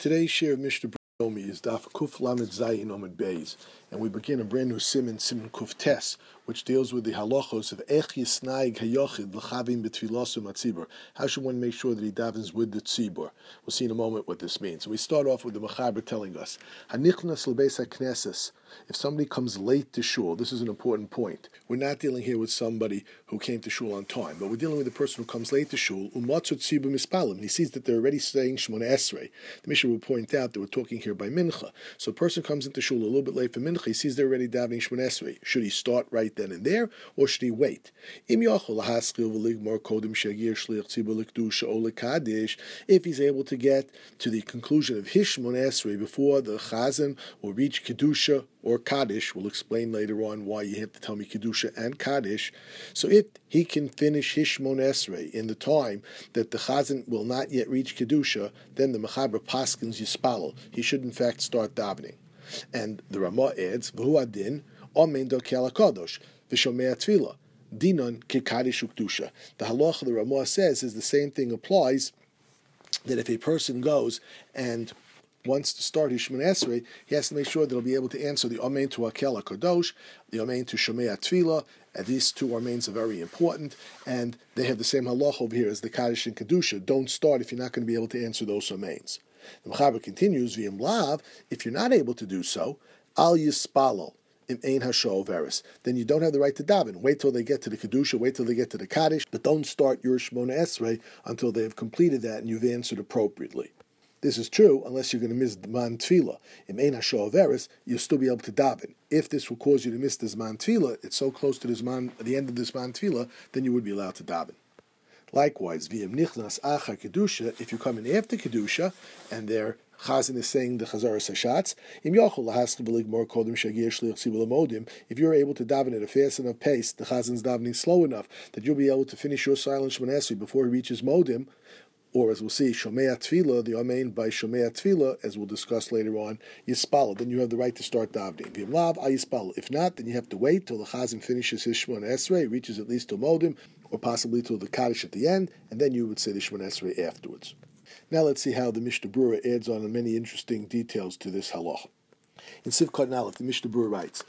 Today's share of Mishnah Yomi is Daf Kuf Lamed Zayin Omid Beis, and we begin a brand new Simon, Simon Kuf Tes, which deals with the halachos of Ech Yisnaig Hayochid L'chavim B'Tfilosu Matzibur. How should one make sure that he davens with the tzibur? We'll see in a moment what this means. we start off with the Mechaber telling us Hanichnas L'Beis HaKnesses. If somebody comes late to shul, this is an important point. We're not dealing here with somebody who came to shul on time, but we're dealing with a person who comes late to shul. Umatzot Tzibur Mispalim. And he sees that they're already saying Shmona Esrei. The Mishnah will point out that we're talking here by Mincha. So a person comes into shul a little bit late for Mincha. He sees they're already davening Shmona Esrei. Should he start right then and there, or should he wait? If he's able to get to the conclusion of Hishmon Esrei before the Chazan will reach Kedusha or Kaddish, we'll explain later on why you have to tell me Kedusha and Kaddish. So if he can finish Hishmon Esrei in the time that the Chazan will not yet reach Kedusha, then the Mechaber Paskins Yispalo. He should in fact start davening. And the Ramah adds, V'hu adin, Omen do Kadosh v'shomei tefillah. Dinon kikadish ukdusha. The halacha the Ramah says is the same thing applies that if a person goes and wants to start his Shemon Esrei, he has to make sure that he'll be able to answer the Amen to Akel Kadosh, the Amen to Shomei Tefillah, and these two Amens are very important, and they have the same halacha over here as the Kaddish and Kedusha. Don't start if you're not going to be able to answer those Amens. The Mechaber continues, V'im Lav, if you're not able to do so, Al Yispalo, Ein Veris. Then you don't have the right to daven. Wait till they get to the Kedusha, wait till they get to the Kaddish, but don't start your Shemona Esrei until they have completed that and you've answered appropriately. This is true unless you're going to miss the man tefillah. In Ein Veris, you'll still be able to daven. If this will cause you to miss this man tefillah, it's so close to this man, the end of this man tefillah, then you would be allowed to daven. Likewise, v'im nichnas acha kedusha. If you come in after kedusha and they're Chazan is saying the Chazar Sashatz. Im Yochel Lahaskabilig more Kodim Shagir Shlich Tzibul If you're able to daven at a fast enough pace, the Chazan's davening slow enough that you'll be able to finish your silent Shmonesi before he reaches Modim, or as we'll see, Shomea Tfila, the Amen by Shomea Tfila, as we'll discuss later on, Yispal. Then you have the right to start davening. V'imlav Ayispal. If not, then you have to wait till the Chazan finishes his Shmon Esrei, reaches at least to Modim, or possibly till the Kaddish at the end, and then you would say the Shmon Esrei afterwards. Now let's see how the Mishnah Berurah adds on many interesting details to this halach. In Sivkot Nalef, the Mishnah Berurah writes.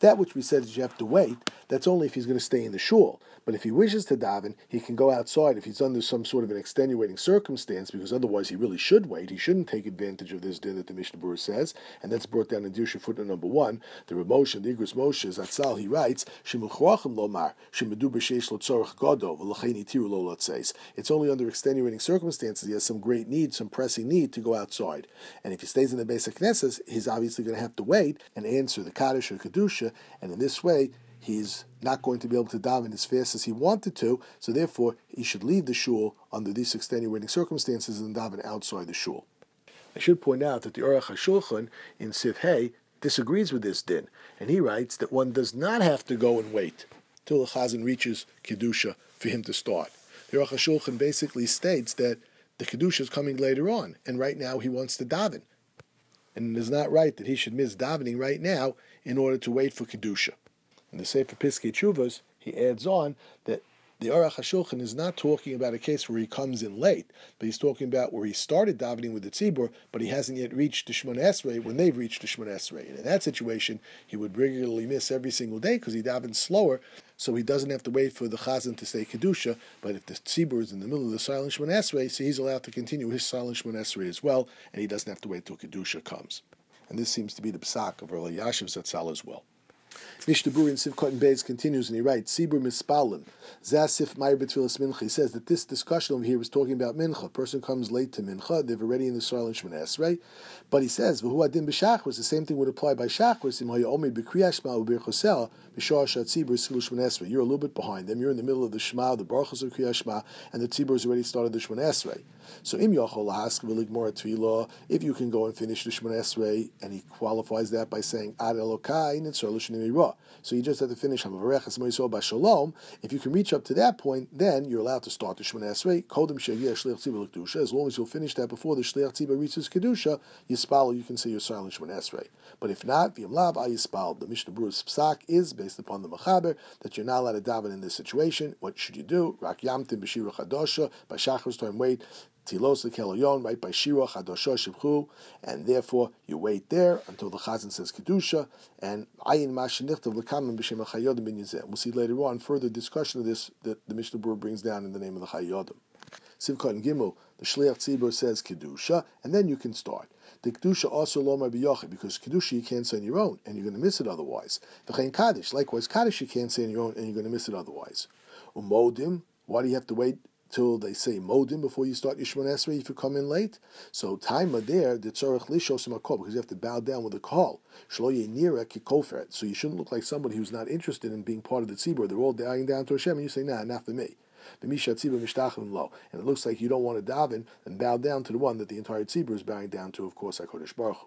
That which we said is you have to wait. That's only if he's going to stay in the shul. But if he wishes to daven, he can go outside if he's under some sort of an extenuating circumstance, because otherwise he really should wait. He shouldn't take advantage of this din that the Mishnah Berurah says, and that's brought down in Dirshu footnote number one. The Ramosha, the Igros Moshe, Zatzal, he writes, lomar, lo It's only under extenuating circumstances he has some great need, some pressing need to go outside. And if he stays in the basic Knesset, he's obviously going to have to wait and answer the Kaddish or Kedusha, and in this way, he's not going to be able to daven as fast as he wanted to, so therefore he should leave the shul under these extenuating circumstances and daven outside the shul. I should point out that the Aruch HaShulchan in Sif Hey disagrees with this din, and he writes that one does not have to go and wait till the Chazan reaches Kedusha for him to start. The Aruch HaShulchan basically states that the Kedusha is coming later on, and right now he wants to daven. And it is not right that he should miss davening right now in order to wait for Kedusha. In the Sefer Piskei Teshuvos, he adds on that the Aruch HaShulchan is not talking about a case where he comes in late, but he's talking about where he started davening with the tzibur, but he hasn't yet reached the Shemon Esrei when they've reached the Shemon Esrei. And in that situation, he would regularly miss every single day because he davens slower, so he doesn't have to wait for the Chazan to say Kedusha, but if the tzibur is in the middle of the silent Shemon Esrei, so he's allowed to continue his silent Shemon Esrei as well, and he doesn't have to wait till Kedusha comes. And this seems to be the psak of Rav Yashiv Zatzal as well. Mishnah Berurah in Sivkot and Beis continues and he writes, Sibur Mispalim, Zasif Meir Betfilas Mincha. He says that this discussion over here was talking about Mincha. A person comes late to Mincha, they've already in the silent Shemon Esrei. But he says, V'hu Adin B'Shachris, the same thing would apply by Shachris, Im Haya Omer B'Kriyashma Ubir Chosel, B'Shah Shat Tzibur Silu Shemon Esrei. You're a little bit behind them. You're in the middle of the Shema, the Baruch of Kriyashma, and the Tzibur has already started the Shemon Esrei. So Im Yochol Lahask if you can go and finish the Shemon Esrei, and he qualifies that by saying Ad Elokai, Nitzor Meirah. So you just have to finish Hamavarechas Moisol Bashalom. If you can reach up to that point, then you're allowed to start the Shemon Esrei. Kodim Shegiyah Shliach Tzibah Kedusha. As long as you'll finish that before the Shliach Tzibah reaches Kedusha, Yispal, you can say you're silent Shemon Esrei. But if not, V'yam Lav Yispal. The Mishnah Berurah's psak is based upon the Mechaber that you're not allowed to daven in this situation. What should you do? Rak Yamtim B'Shira Chadosha. By Shachar's time, wait Tilos lekelayon, right by Shira Chadosha Shibchu, and therefore you wait there until the Chazan says Kedusha, and Ayin Mashinichtav Lekamen B'Shem Chayodim Ben Yizeh. We'll see later on further discussion of this that the Mishnah Berurah brings down in the name of the Chayodim. Simcha and Gimel, the Shliach Tzibur says Kedusha, and then you can start. The Kedusha also Lomar B'Yochid, because Kedusha you can't say on your own, and you're going to miss it otherwise. The Chayin Kaddish, likewise Kaddish you can't say on your own, and you're going to miss it otherwise. Umodim, why do you have to wait till they say modim before you start Yishmon Esrei if you come in late. So time there, the tzorach lishos makol because you have to bow down with a call. So you shouldn't look like somebody who's not interested in being part of the tzibur. They're all bowing down to Hashem, and you say, Nah, not for me. And it looks like you don't want to daven and bow down to the one that the entire tzibur is bowing down to, of course, HaKadosh Baruch Hu.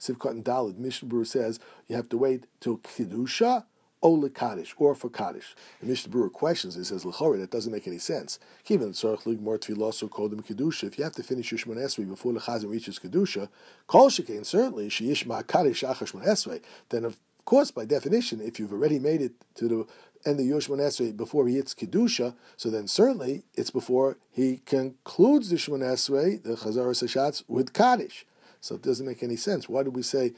Sivkot and Dalid, Mishnah says you have to wait till Kiddusha or Kaddish, or for Kaddish. And Mishnah Berurah questions it, says, L'chori, that doesn't make any sense. Given Tzarech Ligmor Tfiloso Kodim Kedusha, if you have to finish Yishmon Esrei before the reaches Kedusha, Kol Shekain, certainly, Sheyishma Kaddish Achashmon Esrei, then of course, by definition, if you've already made it to the end of Yishmon Esrei before he hits Kedusha, so then certainly it's before he concludes the Shemon Esrei, the Chazar Sashatz, with Kaddish. So it doesn't make any sense. Why do we say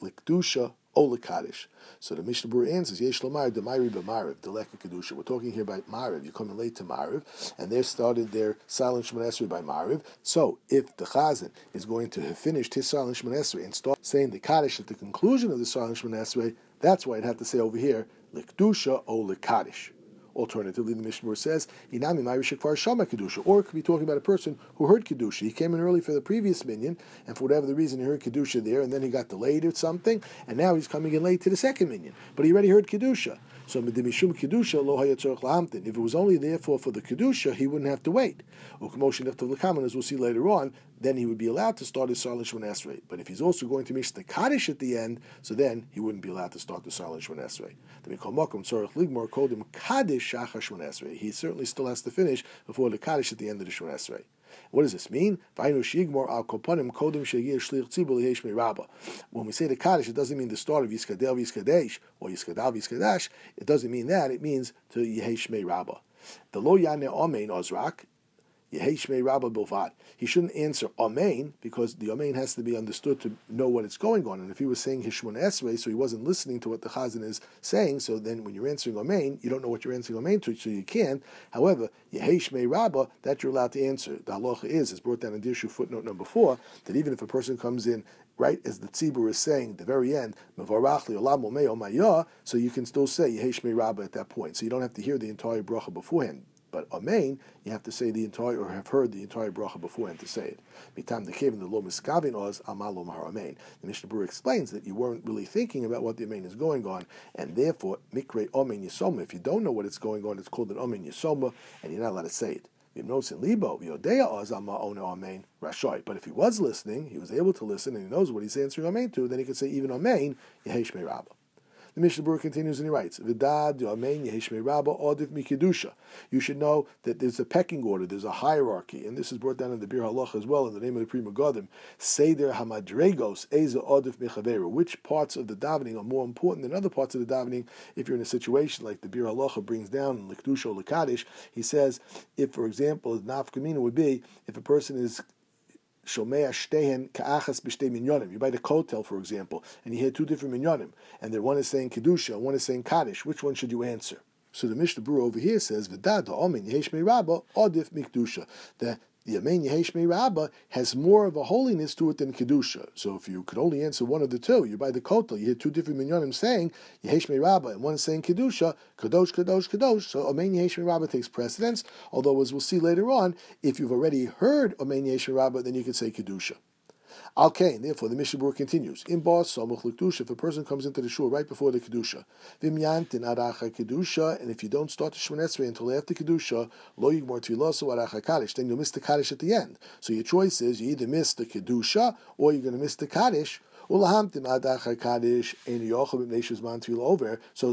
Likdusha Ola Kaddish. So the Mishnah Berurah answers, Yesh Lomar, the Ma'ariv B'Ma'ariv, the Leka Kedusha. We're talking here about Ma'ariv. You're coming late to Ma'ariv, and they've started their silent Shemon by Ma'ariv. So if the Chazan is going to have finished his silent Shemon and start saying the Kaddish at the conclusion of the silent Shemon that's why I'd have to say over here, Likdusha O Kaddish. Alternatively, the Mishnah says, Inami Kfar Shama Kedusha. Or it could be talking about a person who heard Kedusha. He came in early for the previous minyan, and for whatever the reason, he heard Kedusha there, and then he got delayed or something, and now he's coming in late to the second minyan. But he already heard Kedusha. So Medimishum Kedusha lo lahamtin. If it was only therefore for the Kedusha, he wouldn't have to wait. Ukmoshin as we'll see later on, then he would be allowed to start his Sarlin Shwan Esrei. But if he's also going to miss the Kaddish at the end, so then he wouldn't be allowed to start the Sarlin Shwan Esrei. The Mikol Mokum Tzorach Ligmor Kodim Kaddish Shachar Esrei. He certainly still has to finish before the Kaddish at the end of the Shwan Esrei. What does this mean? When we say the Kaddish, it doesn't mean the start of Yiskadel Yiskadesh or Yiskadal Yiskadash. It doesn't mean that. It means to Yehesh Rabbah. The Lo Yane Omein Ozrak he shouldn't answer Amen because the Amen has to be understood to know what is going on. And if he was saying Hishmon Esrei, so he wasn't listening to what the Chazan is saying, so then when you're answering Amen, you don't know what you're answering Amen to, so you can't. However, Yeheshmei Rabbah, that you're allowed to answer. The halacha is, as brought down in Dirshu footnote number four, that even if a person comes in right as the tzibur is saying, the very end, so you can still say Yeheshmei Rabbah at that point. So you don't have to hear the entire bracha beforehand. But Amen, you have to say the entire, or have heard the entire bracha beforehand to say it. Mitam cave the lo miskavin oz amalom Amen. The Mishnah Berurah explains that you weren't really thinking about what the Amen is going on, and therefore mikre Amen yisoma. If you don't know what it's going on, it's called an Amen yisoma, and you're not allowed to say it. But if he was listening, he was able to listen, and he knows what he's answering Amen to, then he could say even Amen, Yehesh Rabbah. The Mishnah Berurah continues and he writes, Vidad Rabba Odif Mikidusha. You should know that there's a pecking order, there's a hierarchy, and this is brought down in the Bir Halach as well in the name of the Pri Megadim. Seder Hamadregos Eza Odif Michavera. Which parts of the davening are more important than other parts of the davening? If you're in a situation like the Biur Halacha brings down in Likdusha or Likadish, he says, if for example, Nafkamina would be if a person is You buy the Kotel, for example, and you hear two different Minyonim, and the one is saying Kedusha, one is saying Kaddish. Which one should you answer? So the Mishnah Berurah over here says, "V'dad ha'omin yehesh Rabba odif mikdusha." The the Amen Yehesh Rabba has more of a holiness to it than Kedusha. So if you could only answer one of the two, you're by the Kotel, you hear two different minyanim saying Yehesh Rabba and one is saying Kedusha, Kadosh, Kadosh, Kadosh. So Amen Yehesh Rabba takes precedence, although as we'll see later on, if you've already heard Amen Yehesh Rabba, then you can say Kedusha. Al Kain, therefore, the Mishnah Berurah continues. In Bas Samuch Kedusha, if a person comes into the shul right before the Kedusha, Vimyantin Aracha Kedusha, and if you don't start the Shmonesrei until after Kedusha, Lo Yigmor Tvilaso Aracha Kaddish, then you'll miss the Kaddish at the end. So your choice is you either miss the Kedusha or you're going to miss the Kaddish. So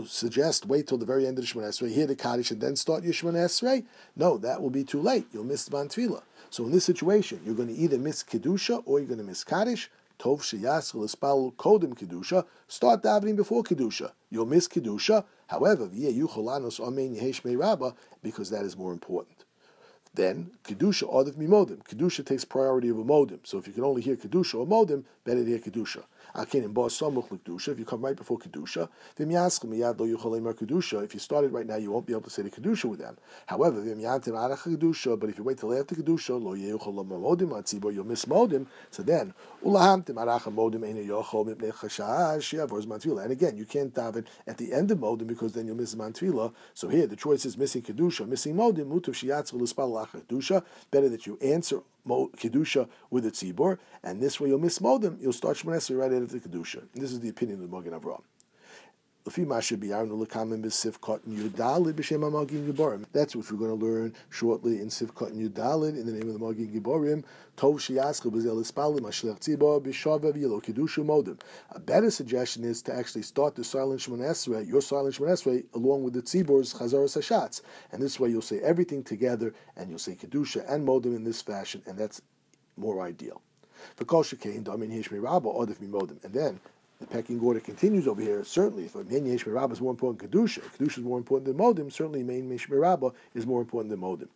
suggest wait till the very end of the Shemon Esrei, hear the kaddish, and then start your Shemon Esrei. No, that will be too late. You'll miss the tefillah. So in this situation, you're going to either miss kedusha or you're going to miss kaddish. Tov sheyaschel espal kodim kedusha. Start davening before kedusha. You'll miss kedusha. However, yucholanos amen yehesh rabba because that is more important. Then kedusha adif mimodim. Kedusha takes priority of a modim. So if you can only hear kedusha or modim, better to hear kedusha. If you come right before Kedusha, if you started right now, you won't be able to say the Kedusha with them. However, but if you wait till after Kedusha, Lo you'll miss Modim, so then, Modim. And again, you can't daven at the end of Modim because then you'll miss Mantvila. So here, the choice is missing Kedusha, missing Modim, better that you answer kedusha with the tzibor, and this way you'll miss modim. You'll start shmonesri right after the kedusha. This is the opinion of the Magen Avraham. That's what we're going to learn shortly in Sivkot and Yudalid in the name of the Magin Giborim. A better suggestion is to actually start the silent Shemon Esrei, your silent Shemon Esrei, along with the Tzibor's Chazaras Hashatz. And this way you'll say everything together and you'll say Kedusha and Modim in this fashion, and that's more ideal. And then the pecking order continues over here. Certainly, if main yesh is more important than kedusha, kedusha is more important than modim. Certainly, main yesh is more important than modim.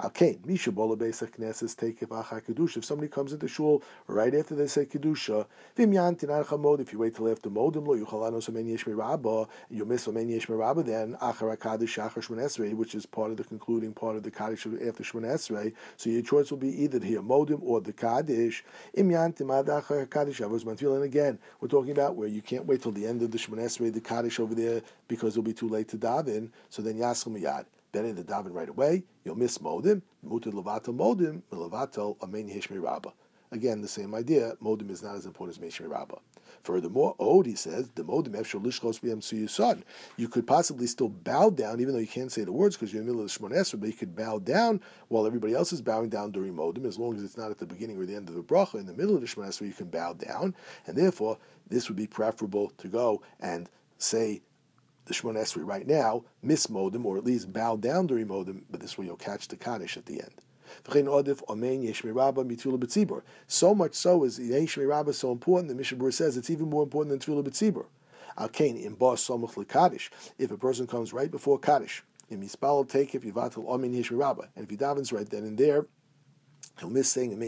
Alkain, Misha Bola Beisa Knesses take Acha Kedusha. If somebody comes into shul right after they say Kedusha, Vim Yantin Archa Mod, if you wait till after Modim Lo, Yuchalano Samen Yesh Mirabba, you miss Samen Yesh Mirabba, then Achar Kaddish Achar Shman Esrei, which is part of the concluding part of the Kaddish after Shman Esrei. So your choice will be either hear Modim or the Kaddish. Im Yantin Ad Achar Kaddish Avos Mantil. And again, we're talking about where you can't wait till the end of the Shman Esrei, the Kaddish over there, because it'll be too late to daven. So then Yaskel Miyad then in the daven right away, you'll miss modim, muted levato modim, levato amen hishmi rabba. Again, the same idea. Modim is not as important as Meshmi Rabbah. Furthermore, Odi says, the Modim Efshel Lishchos B'Yam Son. You could possibly still bow down, even though you can't say the words because you're in the middle of the but you could bow down while everybody else is bowing down during Modim, as long as it's not at the beginning or the end of the bracha. In the middle of the Shemon you can bow down, and therefore, this would be preferable to go and say the Shemon right now, miss Modim, or at least bow down during Modim, but this way you'll catch the Kaddish at the end. So much so is Yesh Rabba so important, the Mishnah says it's even more important than Tefillah B'tzibur. Alkain in Bas Somuch Kaddish. If a person comes right before Kaddish, in Mispal take if Yivatil Amin Yesh Rabba, and if he davens right then and there, He'll miss saying ad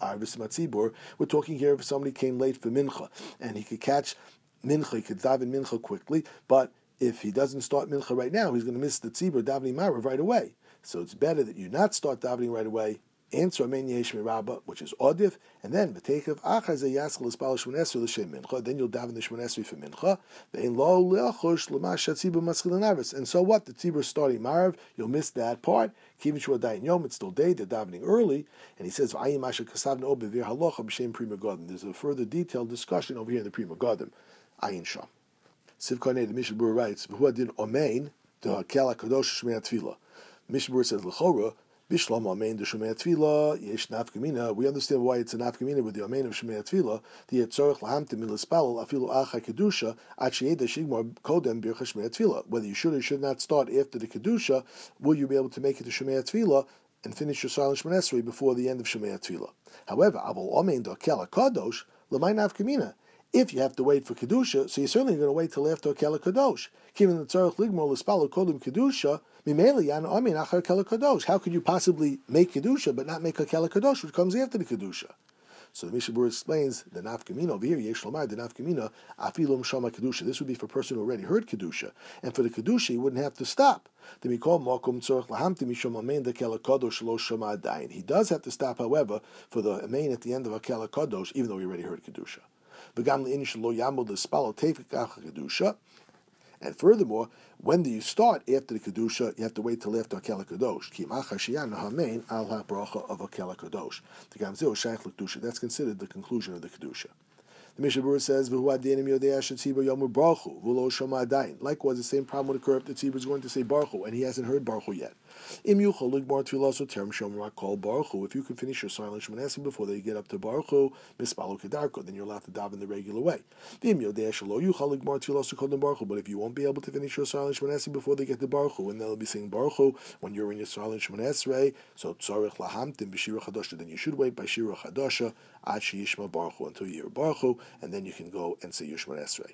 arvis matzibur. We're talking here if somebody came late for mincha and he could catch mincha, he could daven mincha quickly, but if he doesn't start mincha right now, he's going to miss the tzibur davening marav right away. So it's better that you not start davening right away which is Odif, and then V'teikav Achaz Yaschel Espal Shmon Esrei L'Shem Mincha. Then you'll daven the Shmon Esrei for Mincha. Ve'in Lo Leachush L'Mash Tzibur Maschil Narvis. And so what? The Tzibur starting Marav, you'll miss that part. Kivin Shua Yom, it's still day. They're davening early, and he says V'ayim Asher Kasav No Bevir Halacha B'Shem Pri Megadim. There's a further detailed discussion over here in the Pri Megadim. Ayin Sham. Siv Karnei, the Mishnah writes, V'hu Adin Omein, the Hakel HaKadosh Shmei Tefillah. Mishnah says, L'chora, Bishlam Amein de Shemei Tvila, Yesh Nafkamina. We understand why it's a Nafkamina with the Amein of Shemei Tvila. The Yetzorach Lahamtim Milispal, Afilu Acha Kedusha, Achiyeda Shigmar Kodem Bircha Shemei Tvila. Whether you should or should not start after the Kedusha, will you be able to make it to Shemei Tvila and finish your silent Shemei before the end of Shemei Tvila? However, Abul Amein Dokel Kadosh, Lamai Nafkamina. If you have to wait for Kedusha, so you're certainly going to wait till after Akela Kadosh. Given the Tzarech Ligmor L'spalo Kodim Kedusha, how could you possibly make Kedusha but not make a Kela Kadosh, which comes after the Kedusha? So the Mishabur explains the nafkamina over here, Yesh Lomar, the nafkamina, afilum shama kedusha. This would be for a person who already heard kedusha, and for the kedusha he wouldn't have to stop. Kadosh. He does have to stop, however, for the amein at the end of a kela kadosh, even though he already heard kedusha. And furthermore, when do you start after the kedusha? You have to wait till after Akela Kadosh. Hamein al ha bracha of. That's considered the conclusion of the kedusha. The Mishnah Berurah says, Likewise, the same problem would occur if the tzibur is going to say Baruch and he hasn't heard Baruch yet. If you can finish your silent Shemanesim before they get up to Baruch Hu, then you're allowed to daven the regular way. But if you won't be able to finish your silent Shemanesim before they get to Baruch Hu, and they'll be saying Baruch Hu when you're in your silent Shemanesrei, so tzarich lahamtim b'shira chadasha, then you should wait by shira chadasha ad sheyishma Baruch Hu until you hear Baruch Hu, and then you can go and say your Shemanesrei.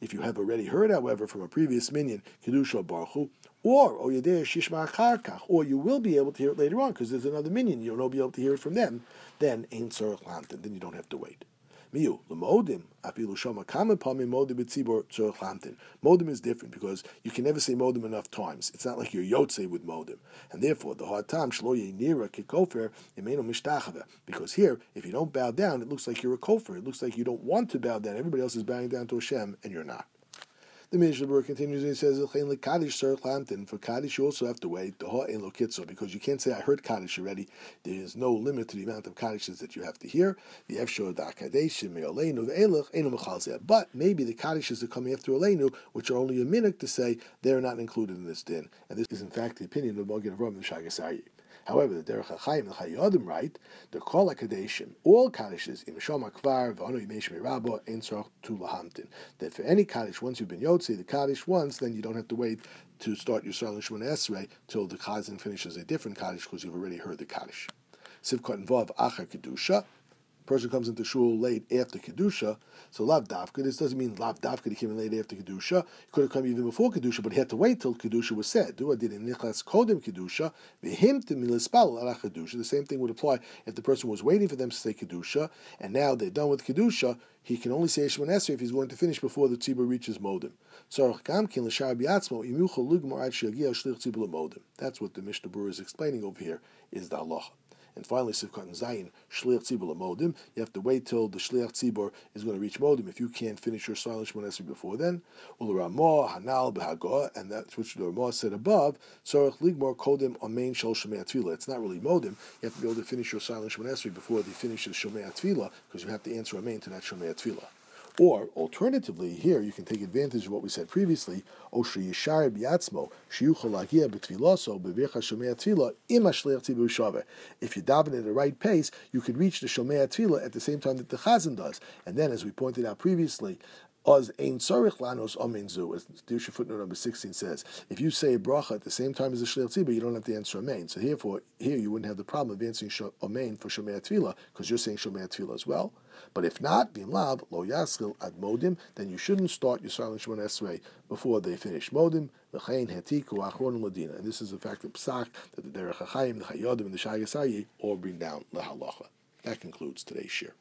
If you have already heard, however, from a previous minyan, Kedusha Baruchu, or or you will be able to hear it later on because there's another minyan, you'll not be able to hear it from them, then Ain't Tzorach then you don't have to wait. Miu, l'modim, afilu shoma kama pami modim b'tzibor tzorach lamtin. Modim is different because you can never say modim enough times. It's not like you're yotze with modim. And therefore, the hard time, shlo nira kikofer, imenu mishtachava. Because here, if you don't bow down, it looks like you're a kofer. It looks like you don't want to bow down. Everybody else is bowing down to Hashem, and you're not. The Mishnah continues and he says, Clantin For Kaddish, you also have to wait, because you can't say, I heard Kaddish already. There is no limit to the amount of Kaddishes that you have to hear. The But maybe the Kaddishes that come after Aleinu, which are only a minute to say, they're not included in this din. And this is, in fact, the opinion of Magen Avraham and Shagasari. However, the Derech HaChaim and Chayodim write, the Kol HaKadeshim, all Kaddishes, im Shom HaKvar, v'anu Yimesh Mirabo, ein tzorach tu lahamtin. That for any Kaddish, once you've been Yotzi, the Kaddish once, then you don't have to wait to start your Sarah Shemon Esrei till the Chazan finishes a different Kaddish because you've already heard the Kaddish. Sivkot and Vav Kedusha, person comes into shul late after kedusha, so lav dafka. This doesn't mean lav dafka. He came in late after kedusha. He could have come even before kedusha, but he had to wait till kedusha was said. Do I did in nichlas kodem kedusha milispal kedusha. The same thing would apply if the person was waiting for them to say kedusha, and now they're done with kedusha. He can only say Shemon Esrei if he's going to finish before the tzibur reaches modim. That's what the Mishnah Berurah is explaining over here. Is the halacha. And finally, Sivkat and Zayin, Shliach Tzibur Modim. You have to wait till the Shliach Tzibur is going to reach Modim. If you can't finish your silent Shmonesri before then, Ularamah, Hanal, Behagah, and that's which the Ramah said above, Sorach Ligmar Kodim Amein Shal Shemei Tefillah. It's not really Modim. You have to be able to finish your silent Shmonesri before they finish the Tefillah, because you have to answer Amein to that Tefillah. Or alternatively, here you can take advantage of what we said previously. If you daven at the right pace, you can reach the shomei tefillah at the same time that the chazan does. And then, as we pointed out previously, Oz ein tzarich lanos amen zu, as the footnote number 16 says. If you say a bracha at the same time as the shliach tzibah, you don't have to answer amen. So therefore, here you wouldn't have the problem of answering amen for shomei tefillah, because you're saying shomei tefillah as well. But if not, bin lav lo yaskil ad modim, then you shouldn't start your silent shemon esrei before they finish modim. V'chein hetiku achron ladina, and this is the fact of psak that the derech hachayim, the chayodim, and the shayasayi all bring down the halacha. That concludes today's shir.